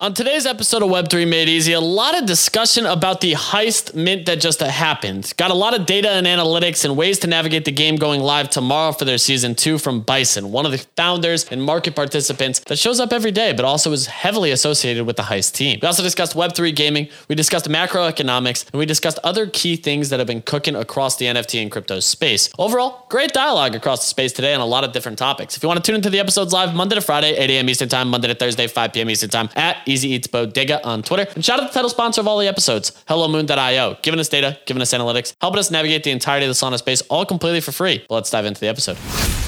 On today's episode of Web3 Made Easy, a lot of discussion about the heist mint that just happened. Got a lot of data and analytics and ways to navigate the game going live tomorrow for their season two from Bison, one of the founders and market participants that shows up every day, but also is heavily associated with the heist team. We also discussed Web3 gaming, we discussed macroeconomics, and we discussed other key things that have been cooking across the NFT and crypto space. Overall, great dialogue across the space today on a lot of different topics. If you want to tune into the episodes live Monday to Friday, 8 a.m. Eastern Time, Monday to Thursday, 5 p.m. Eastern Time at Easy Eats Bodega on Twitter. And shout out to the title sponsor of all the episodes, HelloMoon.io, giving us data, giving us analytics, helping us navigate the entirety of the Solana space, all completely for free. But let's dive into the episode.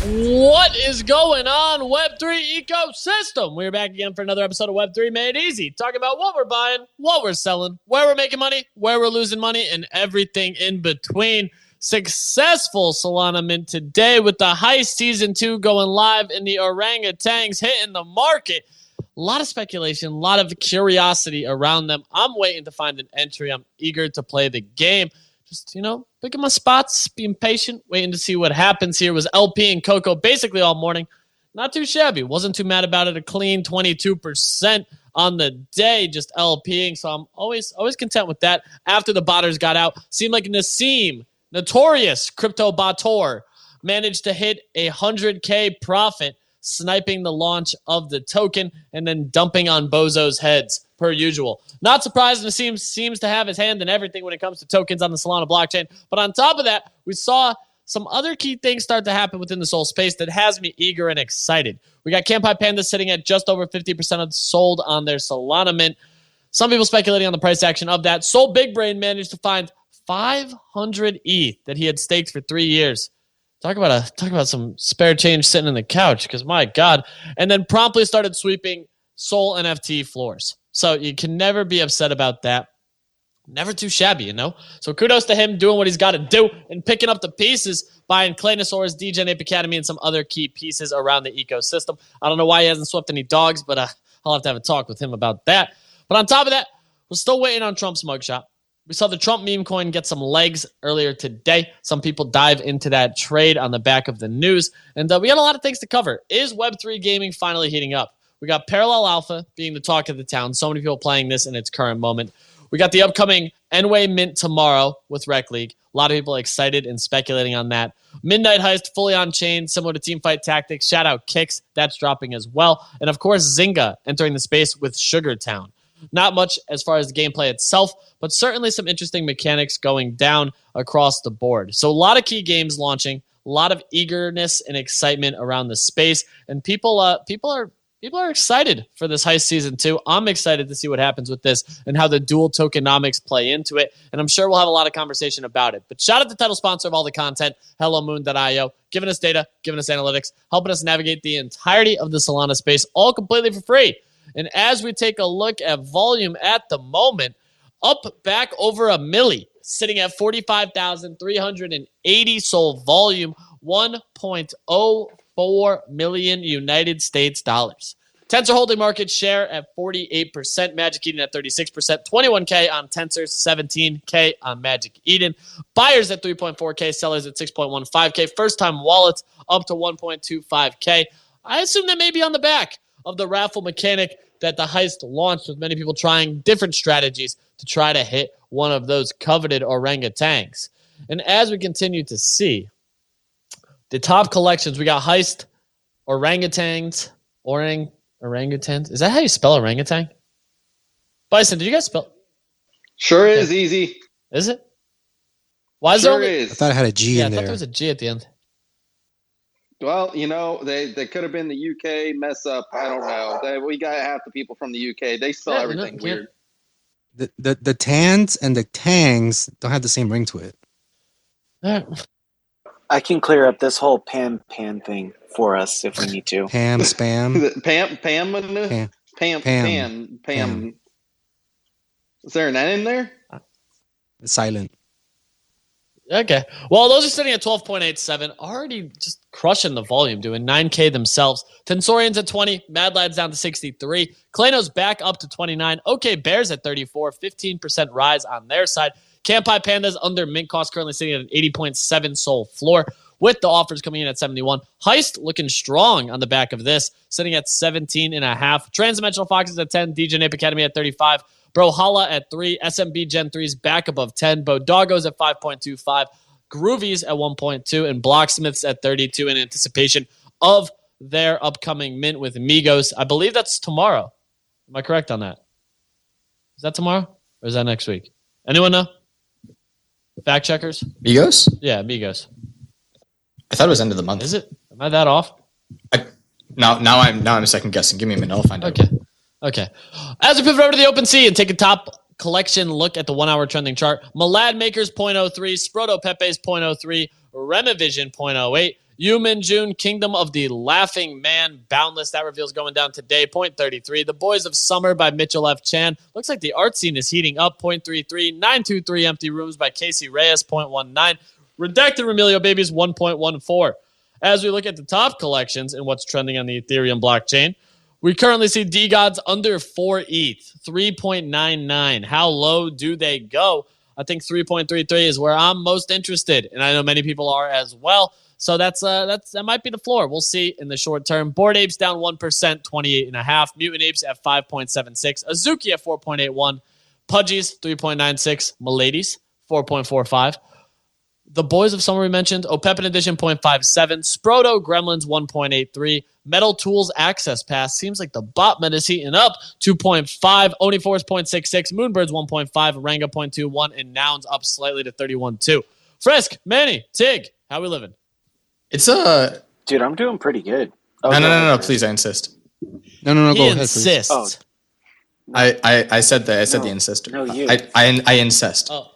What is going on, Web3 ecosystem? We're back again for another episode of Web3 Made Easy, talking about what we're buying, what we're selling, where we're making money, where we're losing money, and everything in between successful Solana mint today with the heist season two going live in the orangutans hitting the market a lot of speculation, a lot of curiosity around them. I'm waiting to find an entry. I'm eager to play the game. Just, you know, picking my spots, being patient, waiting to see what happens here. Was LP and Coco basically all morning. Not too shabby. Wasn't too mad about it. A clean 22% on the day, just LPing. So I'm always always content with that. After the botters got out, seemed like Nassim, notorious crypto botor, managed to hit a 100K profit sniping the launch of the token and then dumping on Bozo's heads per usual. Not surprising, it seems seems to have his hand in everything when it comes to tokens on the Solana blockchain. But on top of that, we saw some other key things start to happen within the Sol space that has me eager and excited. We got Kanpai Panda sitting at just over 50% of sold on their Solana mint. Some people speculating on the price action of that. Sol Big Brain managed to find 500 ETH that he had staked for three years Talk about a talk about some spare change sitting in the couch because my God. And then promptly started sweeping Sol NFT floors. So you can never be upset about that. Never too shabby, you know? So kudos to him doing what he's got to do and picking up the pieces, buying Claynosaurus, Degen Ape Academy, and some other key pieces around the ecosystem. I don't know why he hasn't swept any dogs, but uh, I'll have to have a talk with him about that. But on top of that, we're still waiting on Trump's mugshot. We saw the Trump meme coin get some legs earlier today. Some people dive into that trade on the back of the news. And uh, we got a lot of things to cover. Is Web3 gaming finally heating up? We got Parallel Alpha being the talk of the town. So many people playing this in its current moment. We got the upcoming Enway Mint tomorrow with Rec League. A lot of people excited and speculating on that. Midnight Heist fully on chain, similar to Teamfight Tactics. Shout out Kicks, that's dropping as well. And of course, Zynga entering the space with Sugar Town. Not much as far as the gameplay itself, but certainly some interesting mechanics going down across the board. So, a lot of key games launching, a lot of eagerness and excitement around the space, and people, uh, people are people are excited for this heist season two. I'm excited to see what happens with this and how the dual tokenomics play into it. And I'm sure we'll have a lot of conversation about it. But shout out to the title sponsor of all the content, HelloMoon.io, giving us data, giving us analytics, helping us navigate the entirety of the Solana space, all completely for free. And as we take a look at volume at the moment, up back over a milli, sitting at 45,380 sold volume, 1.04 million United States dollars. Tensor holding market share at 48%, Magic Eden at 36%, 21K on Tensor, 17K on Magic Eden. Buyers at 3.4K, sellers at 6.15K. First time wallets up to 1.25K. I assume that may be on the back of the raffle mechanic that the heist launched with many people trying different strategies to try to hit one of those coveted orangutans. And as we continue to see, the top collections, we got heist, orangutans, orang, orangutans. Is that how you spell orangutan? Bison, did you guys spell? Sure okay. is easy. Is it? Why is sure there only- I thought it had a G yeah, in I there. I thought there was a G at the end. Well, you know, they, they could have been the UK mess up. I don't know. They, we got half the people from the UK. They spell Yeah, everything no, weird. The, the the tans and the tangs don't have the same ring to it. Yeah. I can clear up this whole pan pan thing for us if we need to. Pam spam. Uh, Pam, Pam, Pam, Pam. Pam, Pam. Pam, Pam. Pam. Is there an N in there? It's silent. Okay. Well, those are sitting at 12.87, already just crushing the volume, doing 9K themselves. Tensorians at 20, Mad Lads down to 63. Klano's back up to 29. OK Bears at 34, 15% rise on their side. Kanpai Pandas under mint cost currently sitting at an 80.7 Sol floor. with the offers coming in at 71. Heist looking strong on the back of this, sitting at 17 and a half. Transdimensional Foxes at 10, Degen Ape Academy at 35. Brawlhalla at 3, SMB Gen 3's back above 10, Bodoggos at 5.25, Groovies at 1.2, and Blocksmiths at 32 in anticipation of their upcoming mint with Migos. I believe that's tomorrow. Am I correct on that? Is that tomorrow or is that next week? Anyone know? Fact checkers? Migos? Yeah, Migos. I thought it was end of the month. Is it? Am I that off? Now, now I'm now I'm second guessing. Give me a minute. I'll find out. Okay. Okay. As we pivot over to the open sea and take a top collection look at the one hour trending chart, Malad Makers 0.03, Sproto Pepe's 0.03, Remavision 0.08, Human June, Kingdom of the Laughing Man, Boundless. That reveals going down today, 0.33. The Boys of Summer by Mitchell F. Chan. Looks like the art scene is heating up, 0.33. 923 Empty Rooms by Casey Reas, 0.19. Redacted Remilio Babies, 1.14. As we look at the top collections and what's trending on the Ethereum blockchain, we currently see DeGods under 4 ETH, 3.99. How low do they go? I think 3.33 is where I'm most interested, and I know many people are as well. So that's uh that's that might be the floor. We'll see in the short term. Bored apes down 1%, 28 and a half. Mutant apes at 5.76. Azuki at 4.81. Pudgies 3.96. Miladies 4.45. The Boys of Summer we mentioned, Opepen Edition 0.57, Sproto Gremlins 1.83, Metal Tools Access Pass seems like the bot botman is heating up 2.5, Oni Force 0.66, Moonbirds 1.5, Ranga 0.21, and Nouns up slightly to 31.2. Frisk, Manny, Tig, how we living? It's a Dude, I'm doing pretty good. Oh, no, no, go no, no. Please, I insist. No, no, no. he Go ahead, please. insists. Oh. I, I, I said that. I said No, the insist. no, you. I, I, I insist. Oh,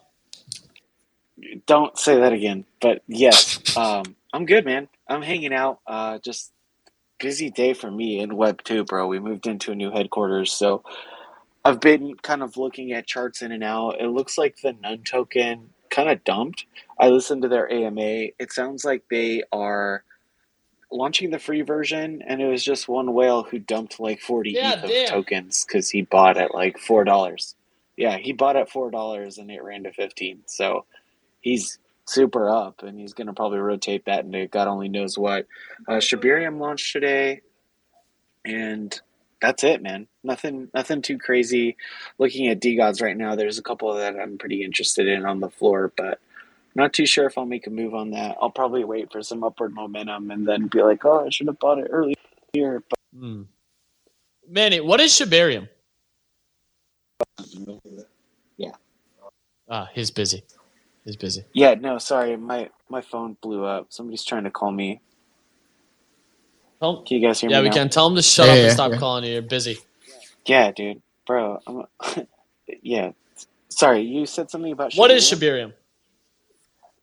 Don't say that again. But yes, um, I'm good, man. I'm hanging out. Uh, just busy day for me in Web two, bro. We moved into a new headquarters, so I've been kind of looking at charts in and out. It looks like the Nun token kind of dumped. I listened to their AMA. It sounds like they are launching the free version, and it was just one whale who dumped like 40 Yeah, ETH of tokens because he bought at like four dollars. Yeah, he bought at four dollars and it ran to 15. So he's super up, and he's going to probably rotate that into God only knows what. Uh, Shibarium launched today, and that's it, man. Nothing, nothing too crazy. Looking at DeGods right now, there's a couple that I'm pretty interested in on the floor, but not too sure if I'll make a move on that. I'll probably wait for some upward momentum and then be like, oh, I should have bought it earlier. But hmm. Manny, what is Shibarium? Yeah. Ah, he's busy. He's busy. yeah, no, sorry, my my phone blew up. Somebody's trying to call me. Tell- Can you guys hear yeah, me? Yeah, we now? can tell him to shut Yeah, up yeah, and stop yeah. calling you. You're busy. Yeah, dude, bro. I'm, yeah. Sorry, you said something about. What is Shibarium? Shibarium?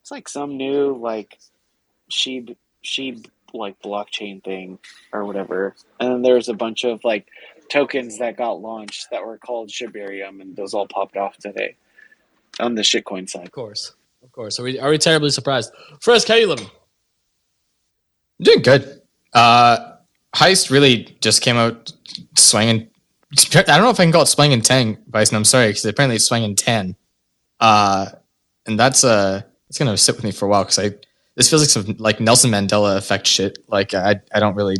It's like some new like sheep sheep like blockchain thing or whatever. And then there's a bunch of like tokens that got launched that were called Shibarium, and those all popped off today on the shitcoin side. Of course. Of course. Are we are we terribly surprised? Frisk, how you living? I'm doing good. Uh, Heist really just came out swinging. I don't know if I can call it swinging tang, Bison. I'm sorry because apparently it's swinging ten. Uh, and that's uh, it's gonna sit with me for a while because I this feels like some like Nelson Mandela effect shit. Like I I don't really.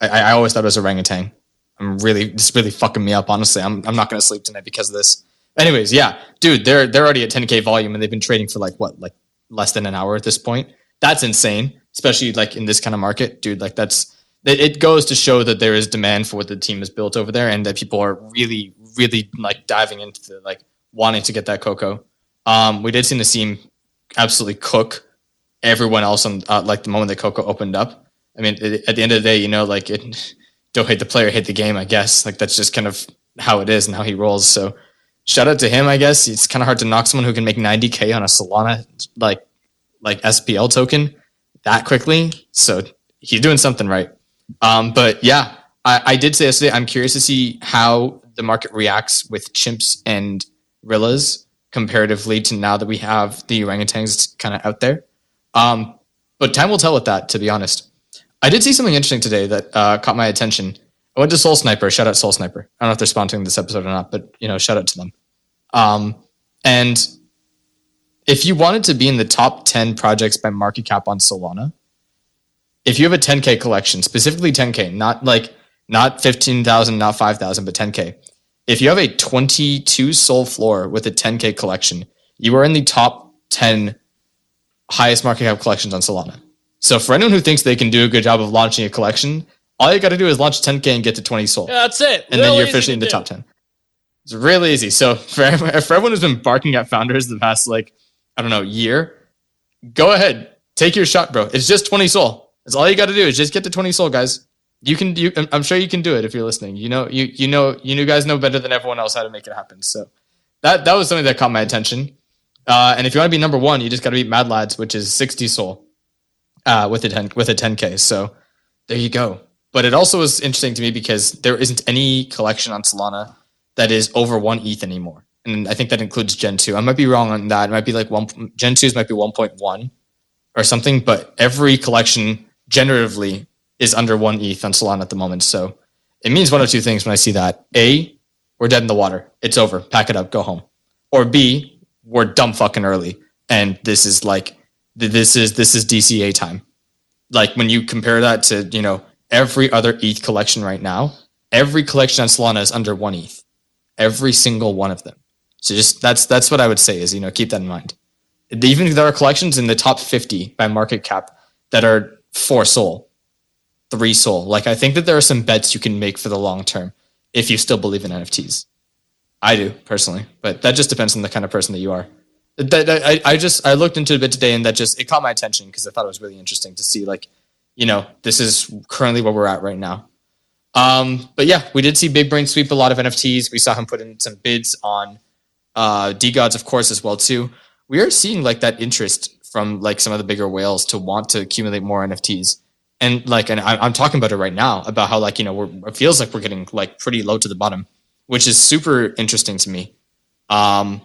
I, I always thought it was orangutan. I'm really this really fucking me up. Honestly, I'm I'm not gonna sleep tonight because of this. Anyways, yeah, dude, they're they're already at 10k volume and they've been trading for like what like less than an hour at this point. That's insane, especially like in this kind of market, dude. Like that's it, goes to show that there is demand for what the team has built over there, and that people are really, really like diving into the, like wanting to get that Coco. Um, we did seem to see Nassim absolutely cook everyone else on uh, like the moment that Coco opened up. I mean, it, at the end of the day, you know, like it, don't hate the player, hate the game. I guess like that's just kind of how it is and how he rolls. So shout out to him. I guess it's kind of hard to knock someone who can make 90k on a Solana like like SPL token that quickly. So he's doing something right. Um, but yeah, I, I did say yesterday, I'm curious to see how the market reacts with chimps and rillas comparatively to now that we have the orangutans kind of out there. Um, but time will tell with that, to be honest. I did see something interesting today that uh, caught my attention. I went to SolSniper. Shout out SolSniper. I don't know if they're sponsoring this episode or not, but you know, shout out to them. Um, and if you wanted to be in the top 10 projects by market cap on Solana, if you have a 10K collection, specifically 10K, not like not 15,000, not 5,000, but 10K. If you have a 22 Sol floor with a 10K collection, you are in the top 10 highest market cap collections on Solana. So for anyone who thinks they can do a good job of launching a collection, all you got to do is launch 10K and get to 20 Sol. Yeah, that's it. and Real then you're officially in the do. top 10. It's really easy. So for, everyone- for everyone who's been barking at founders the past, like, I don't know, year, go ahead. Take your shot, bro. It's just 20 Sol. It's all you got to do is just get to 20 Sol, guys. You can, you, I'm- sure you can do it if you're listening. You know, you, you know, you guys know better than everyone else how to make it happen. So that, that was something that caught my attention. Uh, and if you want to be number one, you just got to beat Mad Lads, which is 60 Sol, uh, with a 10, with a 10K. So there you go. But it also was interesting to me because there isn't any collection on Solana that is over one ETH anymore. And I think that includes Gen 2. I might be wrong on that. It might be like one Gen 2s might be 1.1 or something, but every collection generatively is under one ETH on Solana at the moment. So it means one of two things when I see that. A, we're dead in the water. It's over. Pack it up, go home. Or B, we're dumb fucking early. And this is like this is this is DCA time. Like when you compare that to, you know, every other ETH collection right now, every collection on Solana is under one ETH. Every single one of them. So just that's that's what I would say is, you know, keep that in mind. Even if there are collections in the top 50 by market cap that are four Sol, three Sol. Like I think that there are some bets you can make for the long term if you still believe in NFTs. I do personally, but that just depends on the kind of person that you are. That, I, I just I looked into it a bit today and that just it caught my attention because I thought it was really interesting to see like, you know, this is currently where we're at right now. Um, but yeah, we did see Big Brain sweep a lot of NFTs. We saw him put in some bids on uh, DeGods, of course, as well too. We are seeing like that interest from like some of the bigger whales to want to accumulate more NFTs. And like, and I, I'm talking about it right now about how like you know we're, it feels like we're getting like pretty low to the bottom, which is super interesting to me. Um,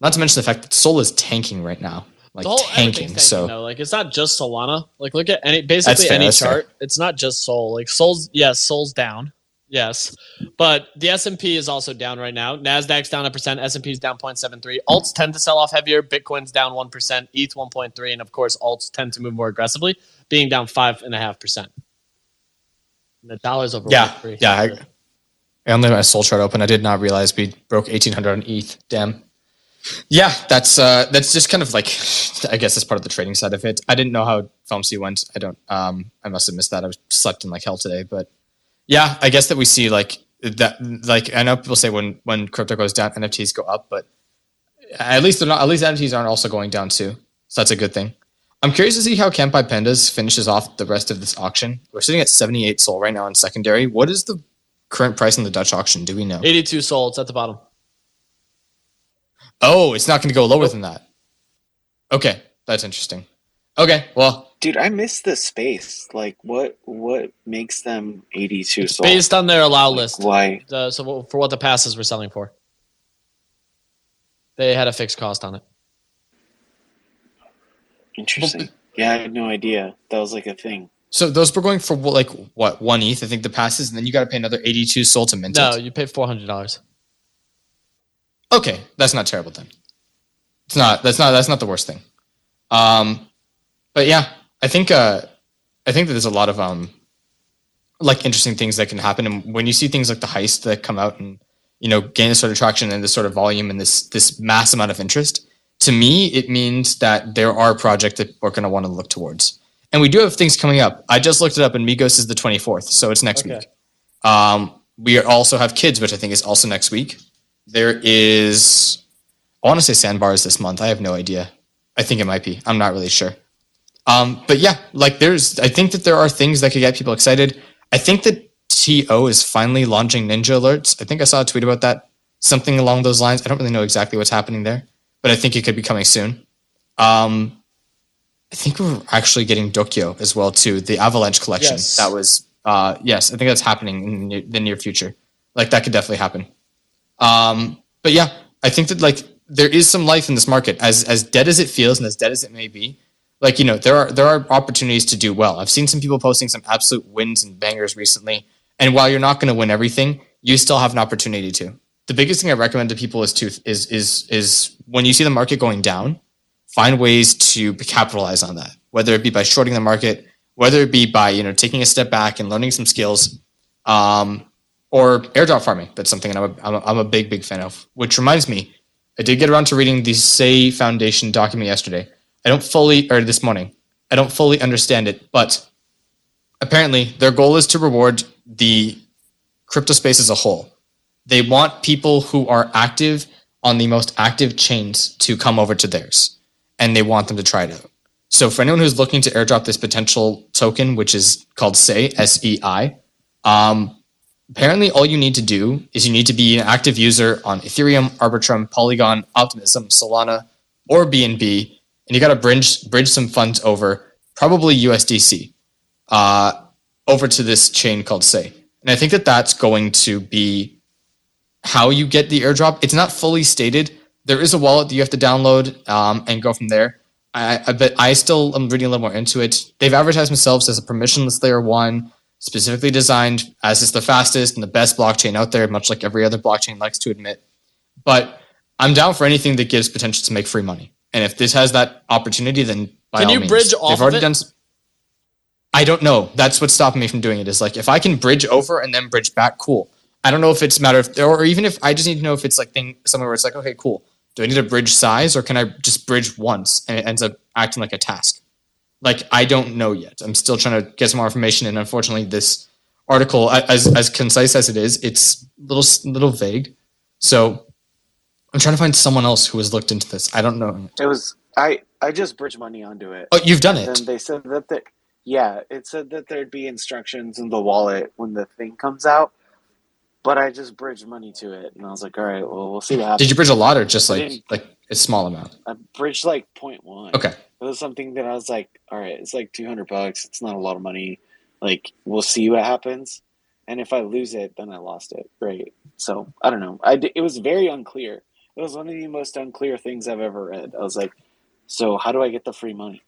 not to mention the fact that Sol is tanking right now, like The whole tanking. So though. like it's not just Solana. Like look at any basically fair, any that's fair. chart. It's not just Sol. Like Sol's yes, Sol's down. Yes, but the S and P is also down right now. Nasdaq's down a percent. S and P's down 0.73. Alts tend to sell off heavier. Bitcoin's down one percent. ETH 1.3, and of course alts tend to move more aggressively, being down five and a half percent. The dollar's over. yeah, 1.3. yeah. I, I only had my Sol chart open. I did not realize we broke 1800 on ETH. Damn. Yeah, that's uh, that's just kind of like I guess that's part of the trading side of it. I didn't know how FOMC went. I don't. Um, I must have missed that. I was slept in like hell today, but yeah, I guess that we see like that. Like I know people say when when crypto goes down, NFTs go up, but at least they're not. At least NFTs aren't also going down too. So that's a good thing. I'm curious to see how Kanpai Pandas finishes off the rest of this auction. We're sitting at 78 Sol right now in secondary. What is the current price in the Dutch auction? Do we know? 82 Sol. It's at the bottom. Oh, it's not going to go lower than that. Okay, that's interesting. Okay, well, Dude, I miss the space. Like, what what makes them eighty two based on their allow Like, list. Why? Uh, so for what the passes were selling for. They had a fixed cost on it. Interesting. Yeah, I had no idea that was like a thing. so those were going for like what one ETH? I think the passes, and then you got to pay another 82 Sol to mint No, you pay four hundred dollars. Okay, that's not terrible then. It's not. That's not. That's not the worst thing. Um, but yeah, I think. Uh, I think that there's a lot of um, like interesting things that can happen, and when you see things like the heist that come out and you know gain this sort of traction and this sort of volume and this this mass amount of interest, to me it means that there are projects that we're going to want to look towards, and we do have things coming up. I just looked it up, and Migos is the 24th, so it's next Okay. week. Um, we also have kids, which I think is also next week. There is, I want to say Sandbars this month. I have no idea. I think it might be. I'm not really sure. Um, but yeah, like there's, I think that there are things that could get people excited. I think that TO is finally launching Ninja Alerts. I think I saw a tweet about that, something along those lines. I don't really know exactly what's happening there, but I think it could be coming soon. Um, I think we're actually getting Dokyo as well too. The Avalanche collection Yes. that was, uh, yes, I think that's happening in the near, the near future. Like that could definitely happen. Um, but yeah, I think that like there is some life in this market, as as dead as it feels and as dead as it may be. Like you know, there are there are opportunities to do well. I've seen some people posting some absolute wins and bangers recently, and while you're not going to win everything, you still have an opportunity to. The biggest thing I recommend to people is to is is is when you see the market going down, find ways to capitalize on that, whether it be by shorting the market, whether it be by you know taking a step back and learning some skills, um, or airdrop farming. That's something I'm a, I'm, a, I'm a big big fan of. Which reminds me, I did get around to reading the Sei Foundation document yesterday. I don't fully, or this morning, I don't fully understand it, but apparently their goal is to reward the crypto space as a whole. They want people who are active on the most active chains to come over to theirs, and they want them to try it out. So for anyone who's looking to airdrop this potential token, which is called Say S E I, um, apparently all you need to do is you need to be an active user on Ethereum, Arbitrum, Polygon, Optimism, Solana, or BNB, and you got to bridge bridge some funds over, probably USDC, uh, over to this chain called Sei. And I think that that's going to be how you get the airdrop. It's not fully stated. There is a wallet that you have to download um, and go from there. I, I but I still am reading a little more into it. They've advertised themselves as a permissionless layer one, specifically designed as it's the fastest and the best blockchain out there, much like every other blockchain likes to admit. But I'm down for anything that gives potential to make free money. And if this has that opportunity, then by Can all you means. bridge off They've already done. I don't know. That's what's stopping me from doing it. Is like if I can bridge over and then bridge back, cool. I don't know if it's a matter of, or even if I just need to know if it's like thing somewhere where it's like, okay, cool. Do I need to bridge size or can I just bridge once and it ends up acting like a task? Like I don't know yet. I'm still trying to get some more information, and unfortunately, this article, as as concise as it is, it's a little little vague. So I'm trying to find someone else who has looked into this. I don't know. It was I I just bridged money onto it. Oh, you've done it. And they said that the yeah, it said that there'd be instructions in the wallet when the thing comes out. But I just bridged money to it, and I was like, all right, well, we'll see what happens. Did you bridge a lot or just like like a small amount? I bridged like 0.1. Okay. It was something that I was like, all right, it's like 200 bucks. It's not a lot of money. Like, we'll see what happens. And if I lose it, then I lost it. Great. So I don't know. I d- it was very unclear. It was one of the most unclear things I've ever read. I was like, so how do I get the free money?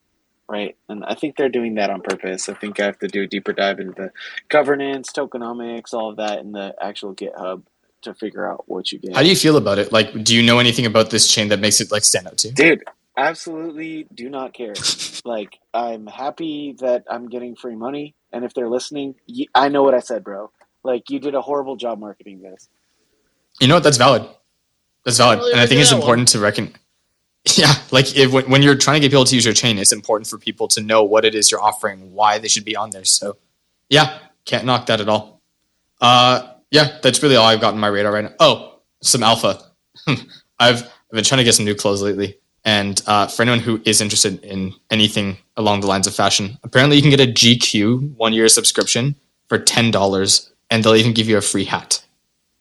Right. And I think they're doing that on purpose. I think I have to do a deeper dive into the governance, tokenomics, all of that in the actual GitHub to figure out what you get. How do you feel about it? Like, do you know anything about this chain that makes it like stand out to you? Dude, absolutely do not care. like, I'm happy that I'm getting free money, and if they're listening, I know what I said, bro. Like, you did a horrible job marketing this. You know what? That's valid. That's valid, Really and I think it's that important to reckon. Yeah, like if, when, you're trying to get people to use your chain, it's important for people to know what it is you're offering, why they should be on there. So, yeah, can't knock that at all. Uh, yeah, that's really all I've got on my radar right now. Oh, some alpha. I've I've been trying to get some new clothes lately, and uh, for anyone who is interested in anything along the lines of fashion, apparently you can get a GQ one year subscription for ten dollars, and they'll even give you a free hat.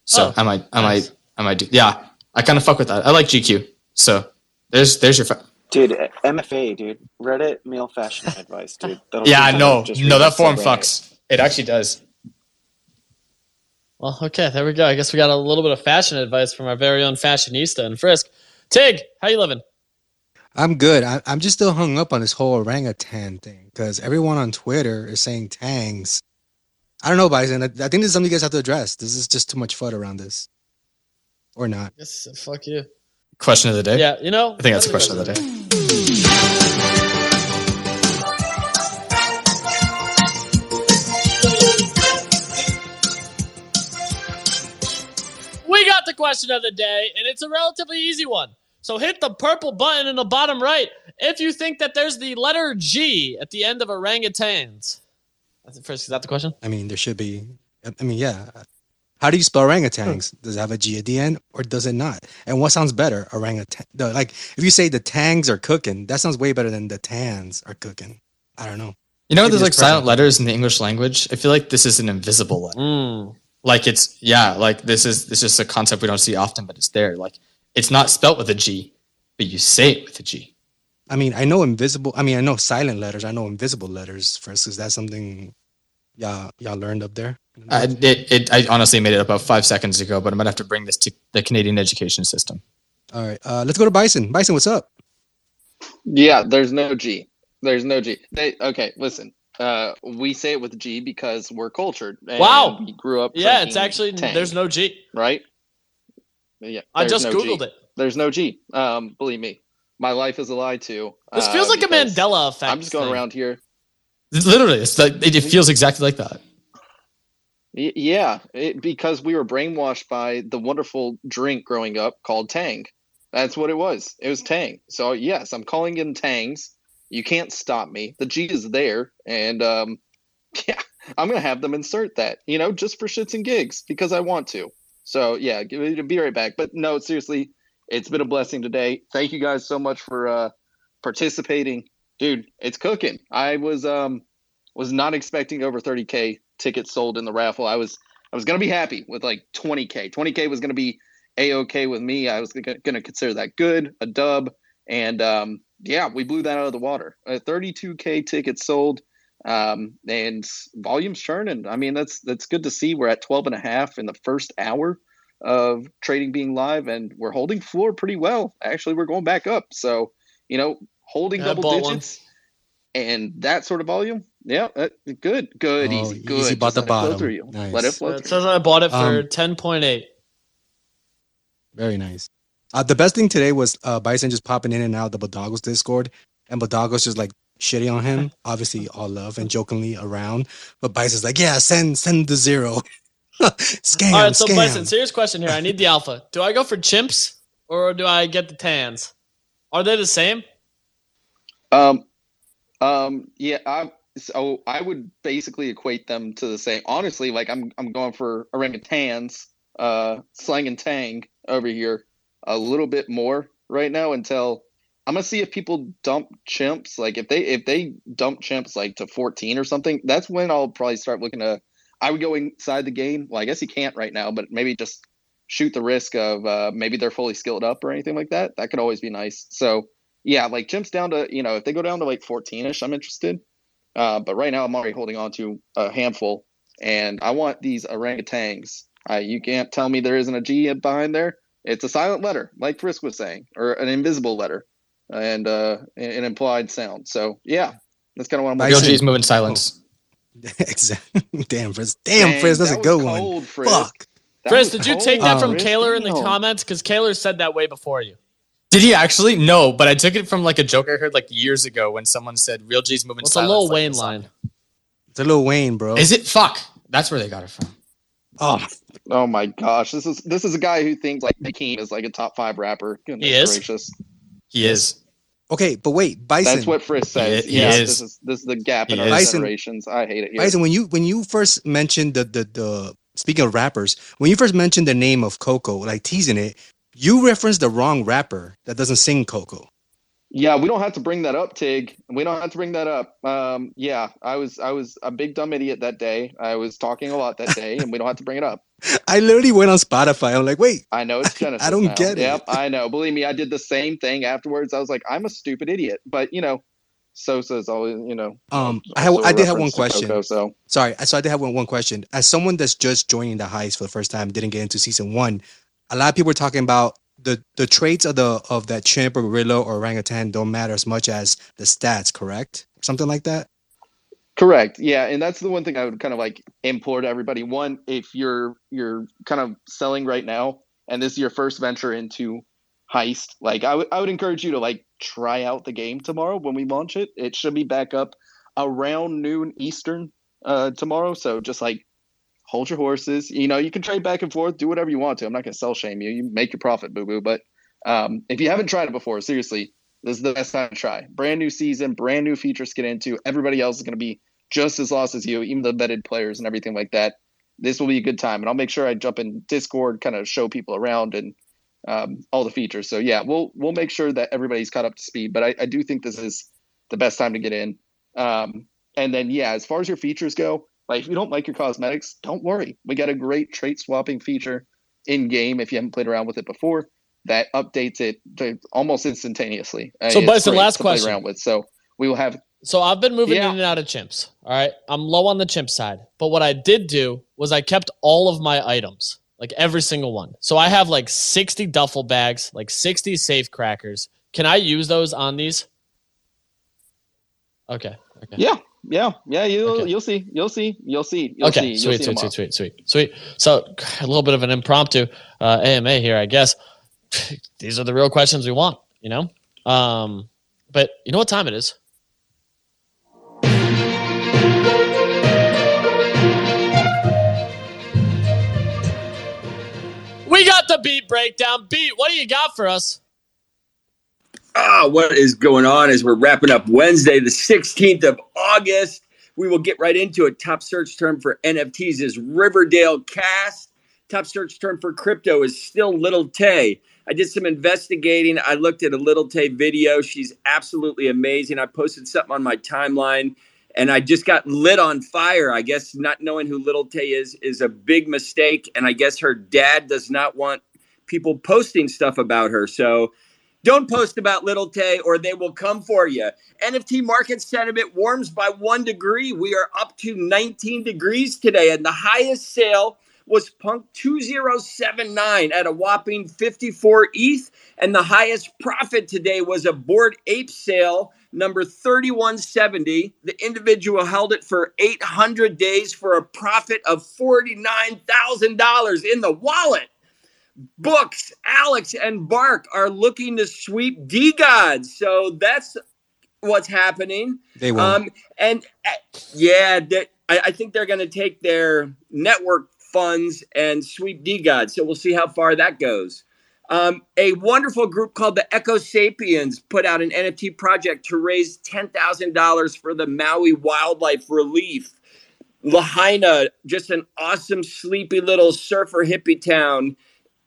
So Oh, I might I nice. might I might do. Yeah, I kind of fuck with that. I like GQ. So there's there's your. Fa- Dude, MFA, dude. Reddit male fashion advice, dude. Yeah, teach you no, no, that the form fucks. It actually does. Well, okay, there we go. I guess we got a little bit of fashion advice from our very own fashionista in Frisk. Tig, how you living? I'm good. I, I'm just still hung up on this whole orangutan thing because everyone on Twitter is saying tangs. I don't know, Bison. I, I think this is something you guys have to address. This is just too much fun around this, or not. Yes, fuck you. Question of the day. Yeah, you know. I think that's the question of the day. We got the question of the day, and it's a relatively easy one. So hit the purple button in the bottom right if you think that there's the letter G at the end of orangutans. That's it first. Is that the question? I mean, there should be. I mean, yeah. How do you spell orangutans? Does it have a G at the end, or does it not? And what sounds better, orangutan? The, like, if you say the tangs are cooking, that sounds way better than the tans are cooking. I don't know. You know, Maybe there's like it's silent letters in the English language. I feel like this is an invisible letter. Mm. Like it's yeah, like this is this is a concept we don't see often, but it's there. Like it's not spelt with a G, but you say it with a G. I mean, I know invisible. I mean, I know silent letters. I know invisible letters. For instance, that's something y'all y'all learned up there. I, it, it, I honestly made it about five seconds ago, but I'm gonna have to bring this to the Canadian education system. All right, uh, let's go to Bison. Bison, what's up? Yeah, there's no G. There's no G. They, okay, listen. Uh, we say it with G because we're cultured. and Wow. We grew up. Yeah, it's actually Tang, there's no G. right. Yeah, I just no googled G. it. There's no G. Um, believe me. my life is a lie too. This uh, feels like a Mandela effect. I'm just going thing. around here. Literally, it's like it, it feels exactly like that. Yeah, it, because we were brainwashed by the wonderful drink growing up called Tang. That's what it was. It was Tang. So yes, I'm calling in Tangs. You can't stop me. The G is there, and um, yeah, I'm gonna have them insert that. You know, just for shits and gigs because I want to. So yeah, be right back. But no, seriously, it's been a blessing today. Thank you guys so much for uh, participating, dude. It's cooking. I was um was not expecting over 30k tickets sold in the raffle. I was I was gonna be happy with like 20k. 20k was gonna be a okay with me. I was gonna, consider that good, a dub, and um, yeah, we blew that out of the water. Uh, 32k tickets sold, um, and volumes churning. I mean, that's that's good to see. We're at 12 and a half in the first hour of trading being live, and we're holding floor pretty well. Actually, we're going back up. So you know, holding Yeah, double bought one. digits and that sort of volume. Yeah, uh, good, good, Oh, easy, good. easy bought Just the let it flow bottom. through you. Nice. Let it flow It says I bought it for Um, 10.8. Very nice. Uh, the best thing today was uh, Bison just popping in and out the Bodago's Discord, and Bodago's just like shitting on him. Obviously, all love and jokingly around, but Bison's like, "Yeah, send send the zero, scam, All right, so scam." Bison, serious question here. I need the alpha. Do I go for chimps or do I get the tans? Are they the same? Um, um, yeah, I so I would basically equate them to the same. Honestly, like I'm I'm going for orangutans, uh, slang and tang over here a little bit more right now until I'm gonna see if people dump chimps. Like if they if they dump chimps like to 14 or something, that's when I'll probably start looking to. I would go inside the game. Well, I guess you can't right now, but maybe just shoot the risk of uh, maybe they're fully skilled up or anything like that. That could always be nice. So yeah, like chimps down to you know if they go down to like 14ish, I'm interested. Uh, but right now I'm already holding on to a handful, and I want these orangutans. Uh, you can't tell me there isn't a G behind there. It's a silent letter, like Frisk was saying, or an invisible letter, and uh, an implied sound. So yeah, that's kind of what I'm. Bison. Real G's moving silence. exactly. Damn, Frizz. Damn, Dang, Frizz. That's that a good was one. cold, Frizz. Fuck. That Chris, did you cold, take that from Frizz. Kaler in the Damn. comments? Because Kaler said that way before you. Did he actually? No, but I took it from like a joke I heard like years ago when someone said "Real G's moving What's a silence." Lil like Wayne line? It's a Lil Wayne, bro. Is it? Fuck. That's where they got it from. Oh, Oh my gosh, this is this is a guy who thinks like Hakeem is like a top five rapper. Goodness He is? gracious. He is. okay, but wait, Bison. That's what Frisk says. He yeah, is. this is this is the gap in He our is. Bison- generations. I hate it here. Bison, when you when you first mentioned the the the speaking of rappers, when you first mentioned the name of Coco, like teasing it, you referenced the wrong rapper that doesn't sing Coco. Yeah, we don't have to bring that up, Tig. We don't have to bring that up. Um, yeah, I was I was a big dumb idiot that day. I was talking a lot that day, and we don't have to bring it up. I literally went on Spotify. I'm like, wait, I know it's Genasis. I, I don't now. get it. Yep, I know. Believe me, I did the same thing afterwards. I was like, I'm a stupid idiot, but you know, Sosa's always, you know. Um, I I did have one question. Coco, so Sorry, so I did have one, one question. As someone that's just joining the heist for the first time, didn't get into season one, a lot of people were talking about the the traits of the of that chimp or gorilla or orangutan don't matter as much as the stats, correct? Something like that. Correct. Yeah, and that's the one thing I would kind of like implore to everybody. One, if you're you're kind of selling right now and this is your first venture into heist, like I would I would encourage you to like try out the game tomorrow when we launch it. It should be back up around noon Eastern uh tomorrow, so just like hold your horses. You know, you can trade back and forth, do whatever you want to. I'm not going to sell shame you. You make your profit, boo boo, but um if you haven't tried it before, seriously, this is the best time to try. Brand new season, brand new features to get into. Everybody else is going to be just as lost as you, even the vetted players and everything like that. This will be a good time, and I'll make sure I jump in Discord, kind of show people around and um, all the features. So yeah, we'll we'll make sure that everybody's caught up to speed. But I, I do think this is the best time to get in. Um, and then yeah, as far as your features go, like if you don't like your cosmetics, don't worry. We got a great trait swapping feature in game if you haven't played around with it before that updates it to almost instantaneously. Uh, So, it's Bison, last question. around with. So we will have So I've been moving Yeah. in and out of chimps. All right. I'm low on the chimp side. But what I did do was I kept all of my items, like every single one. So I have like 60 duffel bags, like 60 safe crackers. Can I use those on these? Okay. Okay. yeah, yeah, yeah. You'll Okay. you'll see, you'll see, you'll see, you'll okay. see. You'll sweet, see sweet, sweet, sweet, sweet, sweet. So a little bit of an impromptu uh, AMA here, I guess. These are the real questions we want, you know? Um, but you know what time it is? We got the beat breakdown. Beat, what do you got for us? Ah, what is going on as we're wrapping up Wednesday, the 16th of August? We will get right into it. Top search term for NFTs is Riverdale Cast. Top search term for crypto is still Lil Tay. I did some investigating. I looked at a Lil Tay video. She's absolutely amazing. I posted something on my timeline and I just got lit on fire. I guess not knowing who Lil Tay is is a big mistake, and I guess her dad does not want people posting stuff about her. So don't post about Lil Tay, or they will come for you. NFT market sentiment warms by one degree. We are up to 19 degrees today, and the highest sale was Punk 2079 at a whopping 54 ETH, and the highest profit today was a Bored Ape sale number 3170. The individual held it for 800 days for a profit of $49,000 in the wallet. Books, Alex, and Bark are looking to sweep DeGods. So that's what's happening. They will. Um, and uh, yeah, they, I, I think they're going to take their network funds and sweep DeGods. So we'll see how far that goes. Um, a wonderful group called the Echo Sapiens put out an NFT project to raise $10,000 for the Maui wildlife relief. Lahaina, just an awesome, sleepy little surfer hippie town,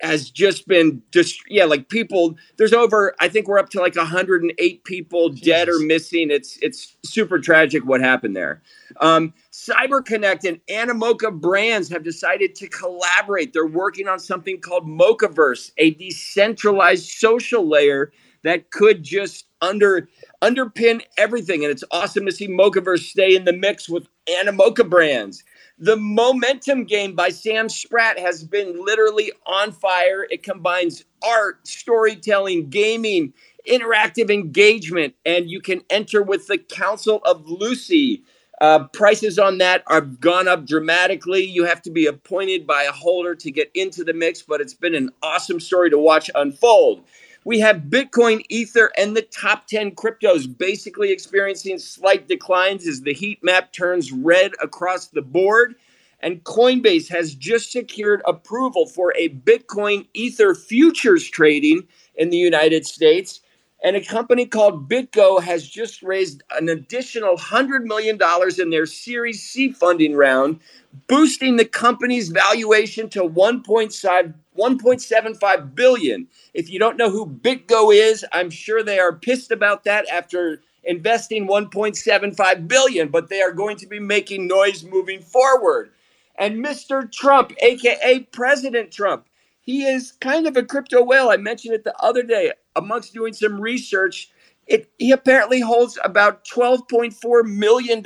has just been just yeah, like people. There's over, I think we're up to like 108 people Jesus. dead or missing. It's it's super tragic what happened there. Um, CyberConnect and Animoca brands have decided to collaborate. They're working on something called Mochaverse, a decentralized social layer that could just under underpin everything. And it's awesome to see Mochaverse stay in the mix with Animoca brands. The Monument game by Sam Spratt has been literally on fire. It combines art, storytelling, gaming, interactive engagement, and you can enter with the Council of Luci. Uh, prices on that have gone up dramatically. You have to be appointed by a holder to get into the mix, but it's been an awesome story to watch unfold. We have Bitcoin, Ether, and the top 10 cryptos basically experiencing slight declines as the heat map turns red across the board. And Coinbase has just secured approval for a Bitcoin Ether futures trading in the United States. And a company called BitGo has just raised an additional $100 million in their Series C funding round, boosting the company's valuation to 1.5 1.75 billion. If you don't know who BitGo is, I'm sure they are pissed about that after investing 1.75 billion, but they are going to be making noise moving forward. And Mr. Trump, aka President Trump, he is kind of a crypto whale. I mentioned it the other day amongst doing some research. It, he apparently holds about $12.4 million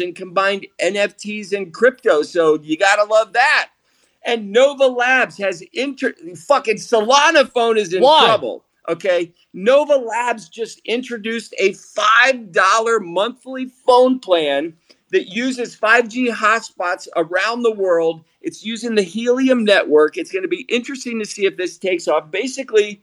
in combined NFTs and crypto. So you got to love that. And Nova Labs has inter fucking Solana phone is in Why? trouble. Okay. Nova Labs just introduced a $5 monthly phone plan that uses 5G hotspots around the world. It's using the Helium network. It's going to be interesting to see if this takes off. Basically,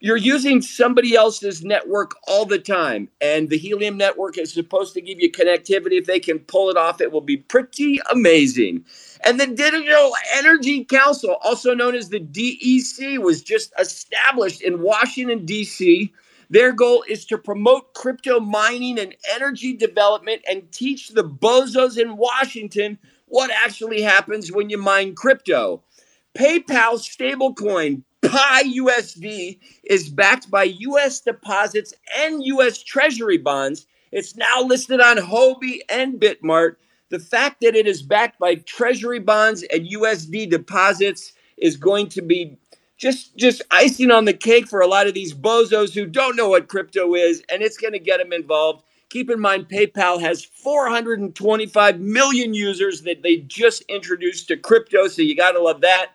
you're using somebody else's network all the time, and the Helium network is supposed to give you connectivity. If they can pull it off, it will be pretty amazing. And the Digital Energy Council, also known as the DEC, was just established in Washington, D.C. Their goal is to promote crypto mining and energy development and teach the bozos in Washington what actually happens when you mine crypto. PayPal stablecoin PYUSD is backed by US deposits and US Treasury bonds. It's now listed on Huobi and Bitmart. The fact that it is backed by Treasury bonds and USD deposits is going to be just just icing on the cake for a lot of these bozos who don't know what crypto is, and it's going to get them involved. Keep in mind, PayPal has 425 million users that they just introduced to crypto, so you got to love that.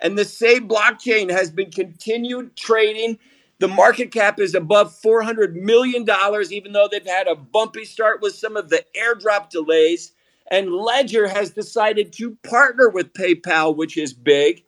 And the Sei blockchain has been continued trading. The market cap is above $400 million, even though they've had a bumpy start with some of the airdrop delays. And Ledger has decided to partner with PayPal, which is big.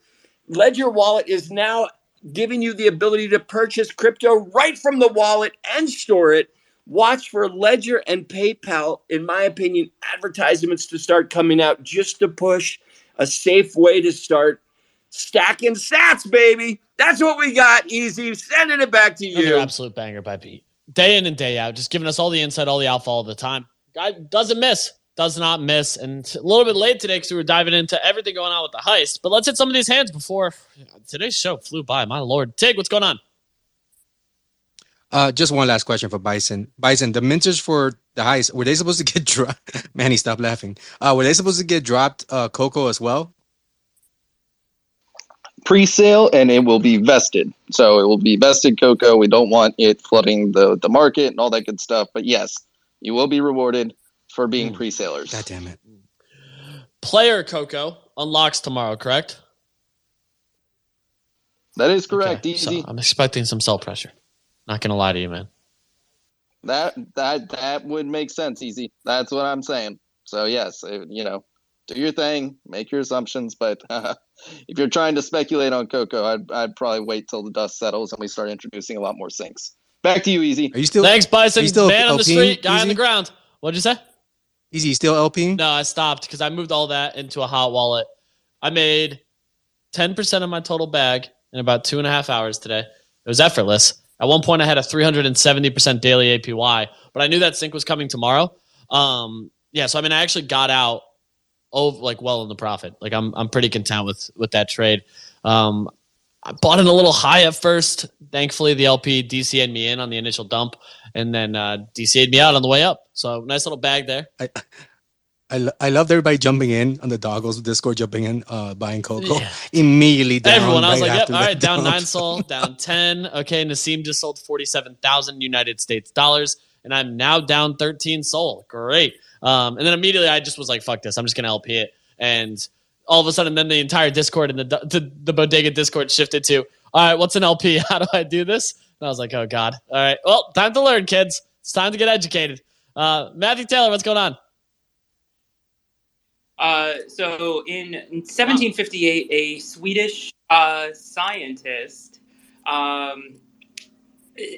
Ledger Wallet is now giving you the ability to purchase crypto right from the wallet and store it. Watch for Ledger and PayPal, in my opinion, advertisements to start coming out just to push a safe way to start stacking sats, baby. That's what we got. Easy. Sending it back to you. Another absolute banger by Pete. Day in and day out, just giving us all the insight, all the alpha all the time. Guy doesn't miss, does not miss. And a little bit late today because we were diving into everything going on with the heist. But let's hit some of these hands before today's show flew by. My lord, Tig, what's going on? Uh, just one last question for Bison. Bison, the minters for the heist were they supposed to get dropped? Manny, stop laughing. Uh, were they supposed to get dropped? Uh, Coco as well. pre-sale and it will be vested. So it will be vested cocoa. We don't want it flooding the the market and all that good stuff. But yes, you will be rewarded for being Hmm. pre-salers. God damn it! Player Coco unlocks tomorrow, correct? That is correct. Okay, so Easy. I'm expecting some sell pressure. Not gonna lie to you, man. that that that would make sense. Easy. That's what I'm saying. So yes, uh, you know, do your thing, make your assumptions. But if you're trying to speculate on Coco, I'd I'd probably wait till the dust settles and we start introducing a lot more sinks. Back to you, Easy. Are you still Thanks, Bison. you still Man on the street, guy on the ground. What'd you say? Easy? he still LPing? No, I stopped because I moved all that into a hot wallet. I made 10% of my total bag in about two and a half hours today. It was effortless. At one point, I had a 370% daily APY, but I knew that sync was coming tomorrow. Um, yeah, so I mean, I actually got out over like well in the profit. Like I'm, I'm pretty content with with that trade. Um, I bought in a little high at first. Thankfully, the LP DCA'd me in on the initial dump, and then uh, DCA'd me out on the way up. So nice little bag there. I, lo- I loved everybody jumping in on the doggles Discord, jumping in, uh, buying Coco Yeah. immediately. Down Everyone, I was right like, yep, all right, down dump. nine sol, down 10. Okay, Nassim just sold 47,000 United States dollars, and I'm now down 13 sol. Great. Um, and then immediately I just was like, fuck this, I'm just going to LP it. And all of a sudden, then the entire Discord and the, the, the Bodega Discord shifted to, all right, what's an LP? How do I do this? I was like, oh, God. All right, well, time to learn, kids. It's time to get educated. Uh, Matthew Taylor, what's going on? Uh, so in 1758, a Swedish uh, scientist um,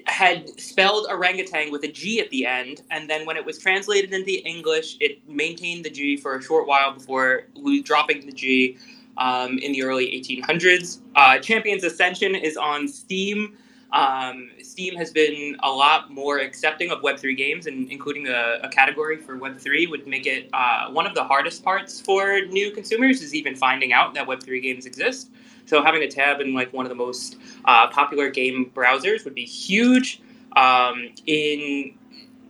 had spelled orangutan with a G at the end, and then when it was translated into English, it maintained the G for a short while before dropping the G um, in the early 1800s. Uh, Champions Ascension is on Steam. Um, Steam has been a lot more accepting of Web3 games, and including a, a category for Web3 would make it uh, one of the hardest parts for new consumers is even finding out that Web3 games exist. So having a tab in like one of the most uh, popular game browsers would be huge. Um, in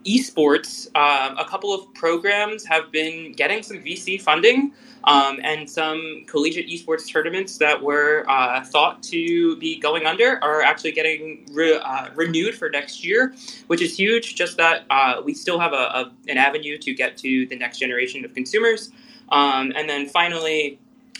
esports, um, a couple of programs have been getting some VC funding. Um, and some collegiate esports tournaments that were uh, thought to be going under are actually getting re- uh, renewed for next year, which is huge. Just that uh, we still have a, a, an avenue to get to the next generation of consumers. Um, and then finally,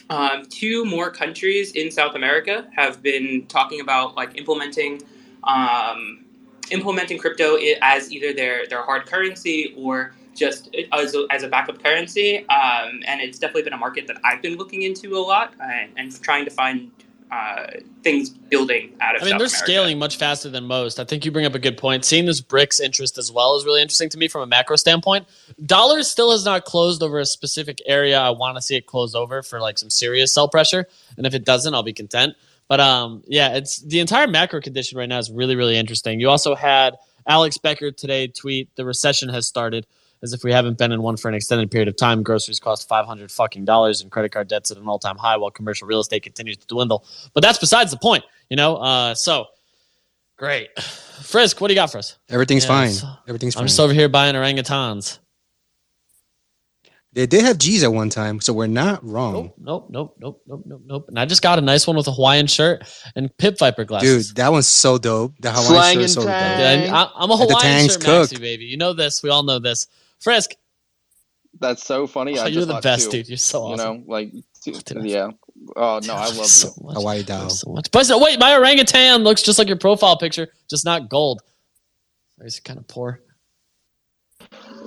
um, two more countries in South America have been talking about like implementing um, implementing crypto as either their their hard currency or just as a, as a backup currency. Um, and it's definitely been a market that I've been looking into a lot and, and trying to find uh, things building out of. I mean, South they're America. scaling much faster than most. I think you bring up a good point. Seeing this BRICS interest as well is really interesting to me from a macro standpoint. Dollar still has not closed over a specific area. I want to see it close over for like some serious sell pressure, and if it doesn't, I'll be content. But um, yeah, it's the entire macro condition right now is really really interesting. You also had Alex Becker today tweet the recession has started. As if we haven't been in one for an extended period of time, groceries cost five hundred fucking dollars, and credit card debts at an all-time high, while commercial real estate continues to dwindle. But that's besides the point, you know. Uh, so great, Frisk, what do you got for us? Everything's Yeah, fine. so- Everything's I'm fine. just over here buying orangutans. They did have G's at one time, so we're not wrong. Nope, nope, nope, nope, nope, nope, nope. And I just got a nice one with a Hawaiian shirt and Pit Viper glasses. Dude, that one's so dope. The Hawaiian Slang shirt is so and dope. Yeah, I, I'm a Let the Hawaiian tangs shirt cook. maxi, baby. You know this. We all know this. Frisk, That's so funny. oh, I you're just the best, two, dude. You're so awesome. You know, like Dude, yeah. Oh no, I love you. so much. Hawaii Love Dow. you so much. But wait, my orangutan looks just like your profile picture, just not gold. It's kind of poor.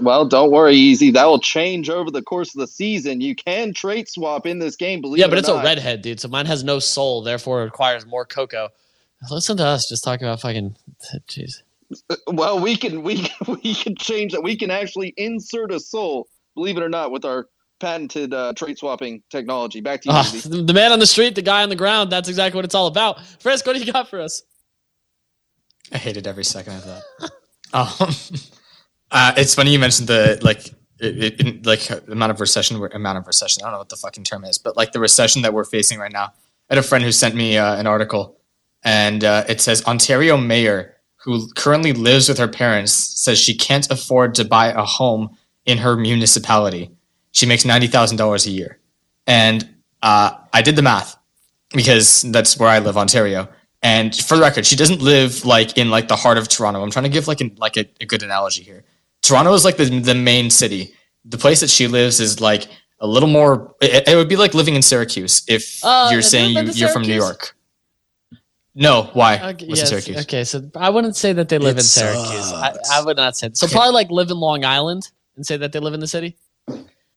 Well, don't worry, easy. That will change over the course of the season. You can trait swap in this game. Believe it. Yeah, it but or it's not. a redhead, dude. So mine has no soul, therefore it requires more cocoa. Listen to us just talking about fucking. Jeez. Well, we can we can- we can change that. We can actually insert a soul, believe it or not, with our patented uh, trait swapping technology. Back to you, Izzy. the the man on the street, the guy on the ground. That's exactly what it's all about. Frisk, what do you got for us? I hated every second of that. um, uh, it's funny you mentioned the like it, it, like amount of recession amount of recession. I don't know what the fucking term is, but like the recession that we're facing right now. I had a friend who sent me uh, an article, and uh, it says Ontario mayor who currently lives with her parents says she can't afford to buy a home in her municipality. She makes ninety thousand dollars a year, and uh, I did the math because that's where I live, Ontario. And for the record, she doesn't live like in like the heart of Toronto. I'm trying to give like an, like a, a good analogy here. Toronto is like the the main city. The place that she lives is like a little more. It, it would be like living in Syracuse if Uh, you're saying you, you're from New York. No, why? Okay, What's in yes, Syracuse? okay, so I wouldn't say that they live It in Syracuse. I. I would not say so. Probably like live in Long Island and say that they live in the city.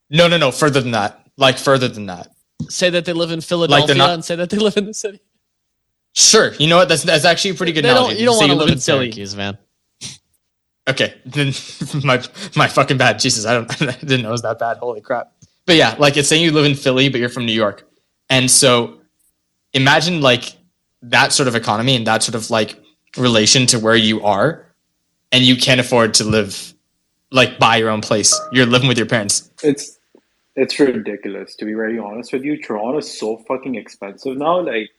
No, no, no. Further than that. Like further than that. Say that they live in Philadelphia not- and say that they live in the city. Sure. You know what? That's that's actually a pretty good analogy. don't, you don't want to live in Philly. Syracuse, man. Okay, then my my fucking bad. Jesus, I don't I didn't know it was that bad. Holy crap! But yeah, like it's saying you live in Philly, but you're from New York, and so imagine like that sort of economy and that sort of like relation to where you are, and you can't afford to live like buy your own place. You're living with your parents. It's it's ridiculous to be very honest with you. Toronto is so fucking expensive now. Like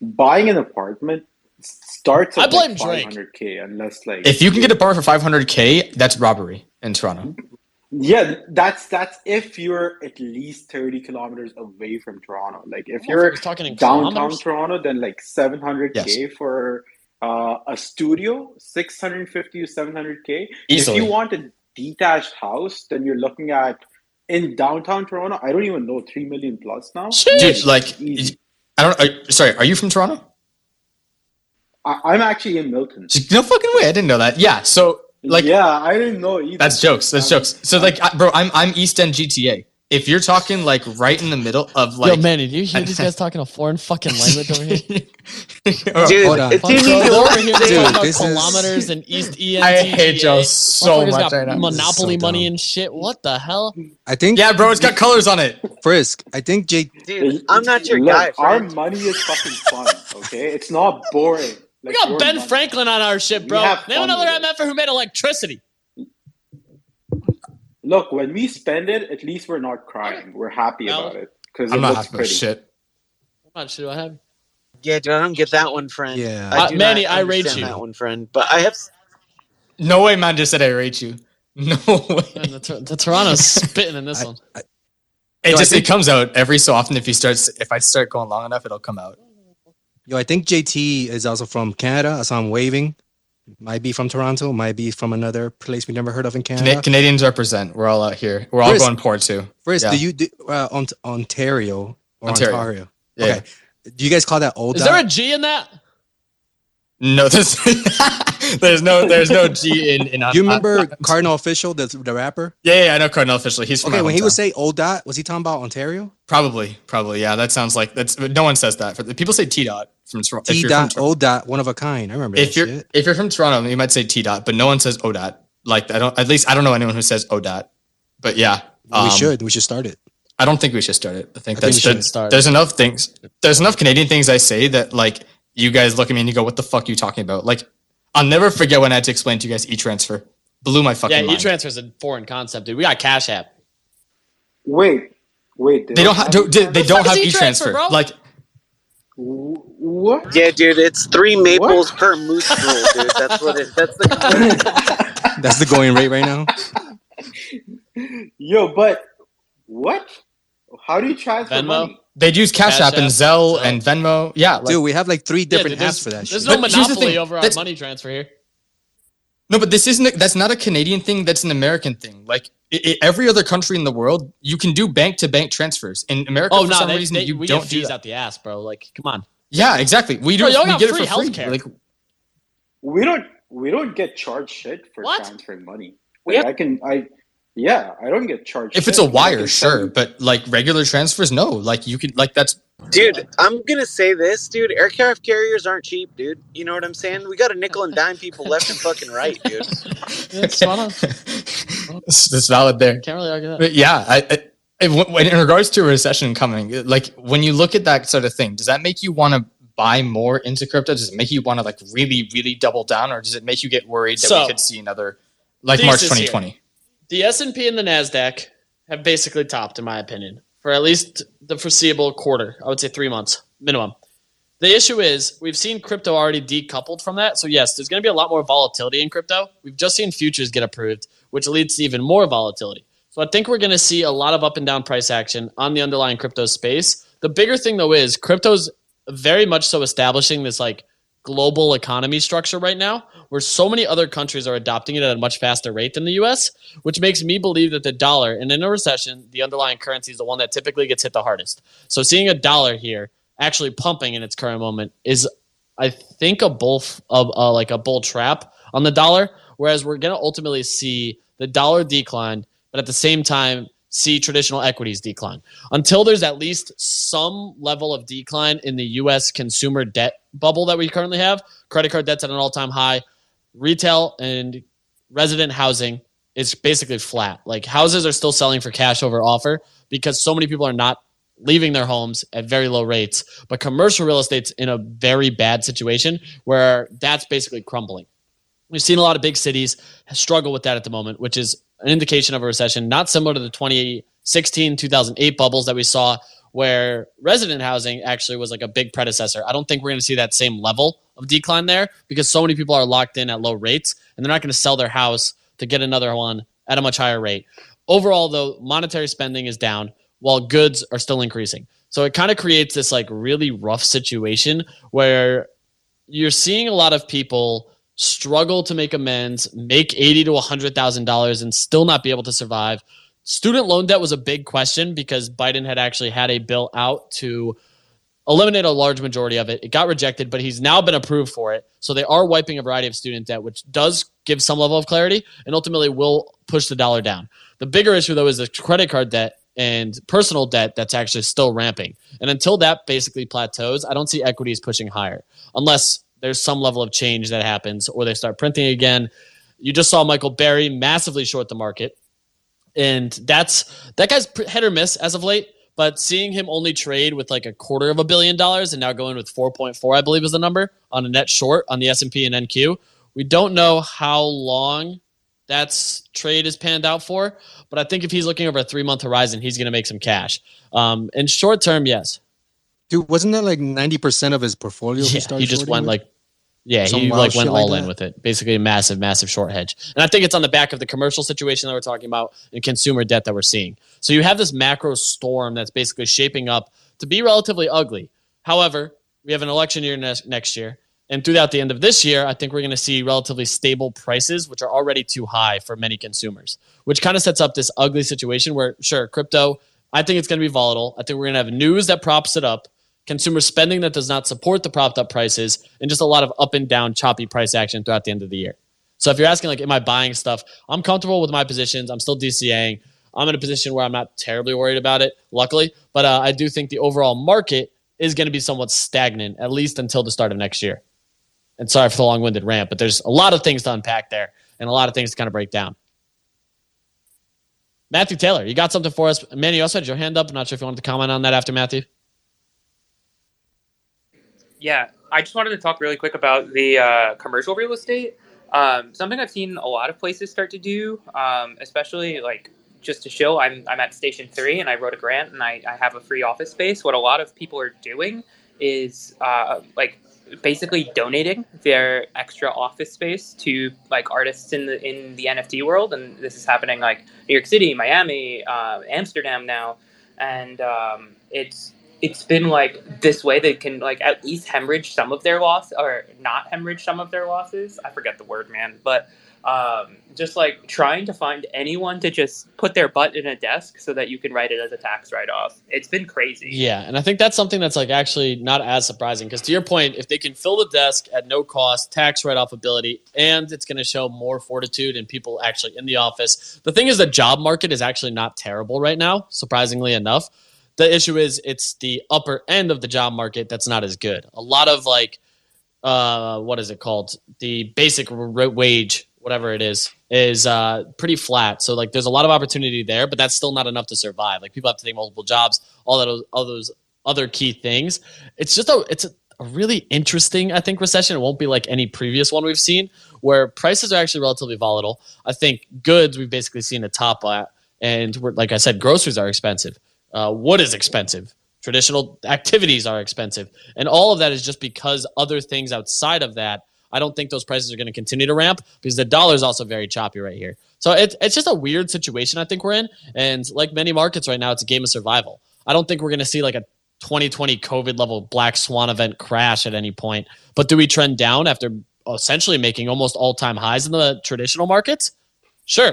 buying an apartment starts I at blame like 500k unless like If you can get a bar for 500k, that's robbery in Toronto. yeah, that's that's if you're at least 30 kilometers away from Toronto. Like if you're talking in downtown kilometers. Toronto, then like 700k Yes. for uh, a studio, 650 to 700k. Easily. If you want a detached house, then you're looking at in downtown Toronto. I don't even know three million plus now. Dude, like Easy. I don't. Are, sorry, are you from Toronto? I, I'm actually in Milton. No fucking way. I didn't know that. Yeah. So like yeah, I didn't know either. That's jokes. That's Um, jokes. So like, I- bro, I'm I'm East End GTA. If you're talking like right in the middle of like, Yo, man, did you hear these guys talking a foreign fucking language over here? Oh, Dude, hold on. it Fuck, didn't bro, even they're over here Dude, talking about this is- kilometers and East ENT. I hate y'all so much got right now. This is Monopoly so money dumb. and shit. What the hell? I think yeah, bro, it's got colors on it. Frisk. I think J. Dude, I'm not your Look, guy, Our money is fucking fun. Okay, it's not boring. We got your Ben money. Franklin on our shit, We bro. have Name another with. MFer who made electricity. Look, when we spend it, at least we're not crying. We're happy No. about it because it not looks happy about pretty. shit. What should I have? Yeah, dude, I don't get that one, friend. Yeah. I Uh, Manny, I rate you. that one, friend. But I have. No way, man. Just said I rate you. No way. Man, the, Tor- the Toronto's spitting in this I- one. It No, just think- it comes out every so often. If you start, if I start going long enough, it'll come out. Yo, I think JT is also from Canada. I saw him waving. Might be from Toronto. Might be from another place we never heard of in Canada. Cana- Canadians represent. We're all out here. We're all Chris- going port too. Frisk, yeah. do you do uh, Ont- Ontario or Ontario. Ontario? Yeah. Okay. Do you guys call that old? Is there a G in that? No, there's, there's no there's no G in in. Do you remember Kardinal Offishall, the the rapper? Yeah, yeah, I know Kardinal Offishall. He's from Okay, when he would say old dot, was he talking about Ontario? Probably, probably, yeah. That sounds like that's. No one says that. People say T dot from Toronto. T dot, O dot, one of a kind. I remember If you're shit. if you're from Toronto, you might say T dot, but no one says O dot. Like I don't. At least I don't know anyone who says O dot. But yeah, we um, should. We should start it. I don't think we should start it. I think I think that's we should start. There's enough things. There's enough Canadian things I say that like you guys look at me and you go, "What the fuck are you talking about?" Like I'll never forget when I had to explain to you guys e-transfer. Blew my fucking Yeah, e-transfer is a foreign concept, dude. We got Cash App. Wait, wait. they don't have. They, they don't have e-transfer. e-transfer. Like What? Yeah, dude, it's three maples per moose rule, dude. That's what it. That's the. That's the going rate right now. Yo, but what? How do you transfer Venmo? money? they'd use Cash, Cash App and Zelle Zelle. and Venmo. Yeah, like, Dude, we have like three different dude, apps for that there's shit. no But here's the monopoly thing, over our that's- money transfer here. No, but this isn't. A, that's not a Canadian thing. That's an American thing. Like i i every other country in the world, you can do bank to bank transfers. In America, Oh for no, some they, reason, they, you we don't get do fees that. out the ass, bro. Like, come on. Yeah, exactly. We do. Bro, y'all we got get it free for free. healthcare. Like, We don't. We don't get charged shit for What? transferring money. We Like, I can. I. Yeah, I don't get charged. if it's a wire, sure, send- but like regular transfers, no. Like you can, like that's Dude, I'm gonna say this, dude. Aircraft carriers aren't cheap, dude. You know what I'm saying? We got a nickel and dime people left and fucking right, dude. It's spot. It's, it's valid there. Can't really argue that. But yeah, I, I, when- in regards to a recession coming, like when you look at that sort of thing, does that make you want to buy more into crypto? Does it make you want to like really, really double down, or does it make you get worried that So, we could see another like March thesis here. 2020? The S and the Nasdaq have basically topped, in my opinion, for at least the foreseeable quarter. I would say three months minimum. The issue is we've seen crypto already decoupled from that. So yes, there's going to be a lot more volatility in crypto. We've just seen futures get approved, which leads to even more volatility. So I think we're going to see a lot of up and down price action on the underlying crypto space. The bigger thing though is crypto's very much so establishing this like global economy structure right now where so many other countries are adopting it at a much faster rate than the US, which makes me believe that the dollar and in a recession, the underlying currency is the one that typically gets hit the hardest. So seeing a dollar here actually pumping in its current moment is I think a bull of uh, like a bull trap on the dollar whereas we're going to ultimately see the dollar decline but at the same time see traditional equities decline. Until there's at least some level of decline in the US consumer debt bubble that we currently have credit card debt's at an all-time high retail and resident housing is basically flat. Like houses are still selling for cash over offer because so many people are not leaving their homes at very low rates. But commercial real estate's in a very bad situation where that's basically crumbling. We've seen a lot of big cities struggle with that at the moment, which is an indication of a recession, not similar to the 2016, 2008 bubbles that we saw, where resident housing actually was like a big predecessor. I don't think we're going to see that same level of decline there because so many people are locked in at low rates and they're not going to sell their house to get another one at a much higher rate. Overall, though, monetary spending is down while goods are still increasing. So it kind of creates this like really rough situation where you're seeing a lot of people struggle to make amends, make eighty to hundred thousand dollars, and still not be able to survive. Student loan debt was a big question because Biden had actually had a bill out to eliminate a large majority of it. It got rejected, but he's now been approved for it. So they are wiping a variety of student debt, which does give some level of clarity and ultimately will push the dollar down. The bigger issue, though, is the credit card debt and personal debt that's actually still ramping. And until that basically plateaus, I don't see equities pushing higher unless there's some level of change that happens or they start printing again. You just saw Michael Burry massively short the market. And that's that guy's hit or miss as of late. But seeing him only trade with like a quarter of a billion dollars and now going with 4.4, I believe is the number on a net short on the S&P and NQ. We don't know how long that's trade is panned out for, but I think if he's looking over a three month horizon, he's going to make some cash. Um, in short term, yes. Dude, wasn't that like ninety percent of his portfolio? Yeah, started he just went with? like, yeah, Some he like went shit like all in with it. Basically, a massive, massive short hedge. And I think it's on the back of the commercial situation that we're talking about and consumer debt that we're seeing. So you have this macro storm that's basically shaping up to be relatively ugly. However, we have an election year next next year. And throughout the end of this year, I think we're going to see relatively stable prices, which are already too high for many consumers, which kind of sets up this ugly situation where, sure, crypto, I think it's going to be volatile. I think we're going to have news that props it up, consumer spending that does not support the propped up prices, and just a lot of up and down choppy price action throughout the end of the year. So if you're asking, like, am I buying stuff? I'm comfortable with my positions. I'm still DCAing. I'm in a position where I'm not terribly worried about it, luckily. But uh, I do think the overall market is going to be somewhat stagnant, at least until the start of next year. And sorry for the long winded rant, but there's a lot of things to unpack there and a lot of things to kind of break down. Matthew Taylor, you got something for us? Manny, you also had your hand up. I'm not sure if you wanted to comment on that after Matthew. Yeah, I just wanted to talk really quick about the uh, commercial real estate. Um, something I've seen a lot of places start to do, um, especially like just to show I'm, I'm at Station 3 and I wrote a grant and I, I have a free office space. What a lot of people are doing is uh, like basically donating their extra office space to like artists in the in the NFT world, and this is happening like New York City, Miami, uh, Amsterdam now, and um, it's it's been like this way they can like at least hemorrhage some of their loss or not hemorrhage some of their losses. I forget the word, man, but um, just like trying to find anyone to just put their butt in a desk so that you can write it as a tax write off. It's been crazy. Yeah, and I think that's something that's like actually not as surprising because to your point, if they can fill the desk at no cost, tax write off ability, and it's going to show more fortitude and people actually in the office. The thing is, the job market is actually not terrible right now, surprisingly enough. The issue is it's the upper end of the job market that's not as good. A lot of like, uh, what is it called? The basic wage, whatever it is, is uh, pretty flat. So like, there's a lot of opportunity there, but that's still not enough to survive. Like people have to take multiple jobs, all that, all those other key things. It's just a, it's a, a really interesting, I think, recession. It won't be like any previous one we've seen, where prices are actually relatively volatile. I think goods we've basically seen a top at, and like I said, groceries are expensive. Uh, wood is expensive. Traditional activities are expensive, and all of that is just because other things outside of that. I don't think those prices are going to continue to ramp because the dollar is also very choppy right here. So it's it's just a weird situation I think we're in, and like many markets right now, it's a game of survival. I don't think we're going to see like a 2020 COVID level black swan event crash at any point. But do we trend down after essentially making almost all time highs in the traditional markets? Sure.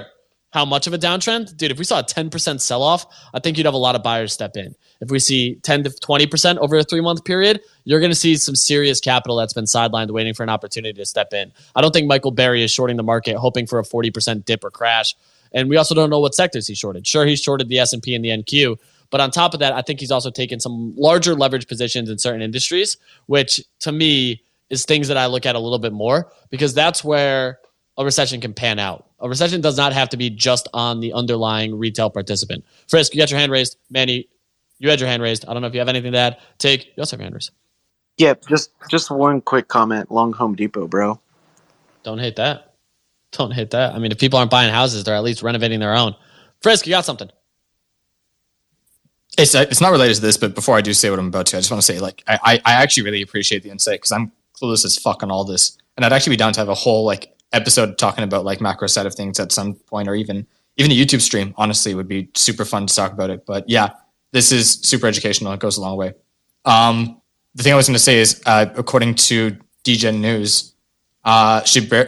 How much of a downtrend? Dude, if we saw a 10% sell off, I think you'd have a lot of buyers step in. If we see 10 to 20% over a three month period, you're going to see some serious capital that's been sidelined waiting for an opportunity to step in. I don't think Michael Burry is shorting the market hoping for a 40% dip or crash. And we also don't know what sectors he shorted. Sure, he shorted the S&P and the NQ, but on top of that, I think he's also taken some larger leverage positions in certain industries, which to me is things that I look at a little bit more because that's where a recession can pan out. A recession does not have to be just on the underlying retail participant. Frisk, you got your hand raised. Manny, you had your hand raised. I don't know if you have anything to add. Take, you also have your hand raised. Yep, just just one quick comment. Long Home Depot, bro. Don't hate that. Don't hate that. I mean, if people aren't buying houses, they're at least renovating their own. Frisk, you got something. It's uh, it's not related to this, but before I do say what I'm about to, I just want to say like I I, I actually really appreciate the insight because I'm clueless as fuck on all this, and I'd actually be down to have a whole like episode talking about like macro side of things at some point, or even even a YouTube stream. Honestly, would be super fun to talk about it. But yeah, this is super educational. It goes a long way. Um, the thing I was going to say is, uh, according to Degen News, uh, Shibarium,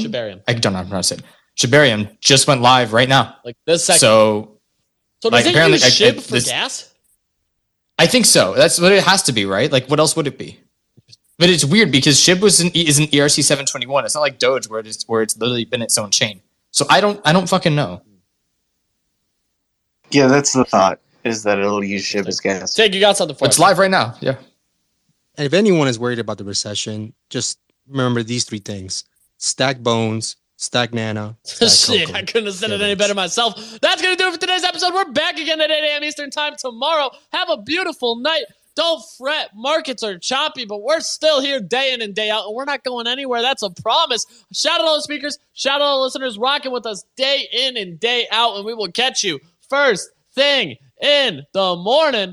Shibarium. I don't know how to say it. Shibarium just went live right now. Like this second. So So does Like, it apparently, use I- I- SHIB for this- gas? I think so. That's what it has to be, right? Like, what else would it be? But it's weird because SHIB was an, is an ERC seven twenty one. It's not like Doge where it's where it's literally been its own chain. So I don't I don't fucking know. Yeah, that's the thought. Is that it'll use SHIB as gas. Take, you got something for it. It's us. live right now. Yeah. And if anyone is worried about the recession, just remember these three things: stack bones, stack nana. Stack Shit. I couldn't have said it any better myself. That's going to do it for today's episode. We're back again at 8 a.m. Eastern Time tomorrow. Have a beautiful night. Don't fret. Markets are choppy, but we're still here day in and day out, and we're not going anywhere. That's a promise. Shout out to all the speakers. Shout out to all the listeners rocking with us day in and day out, and we will catch you first thing in the morning.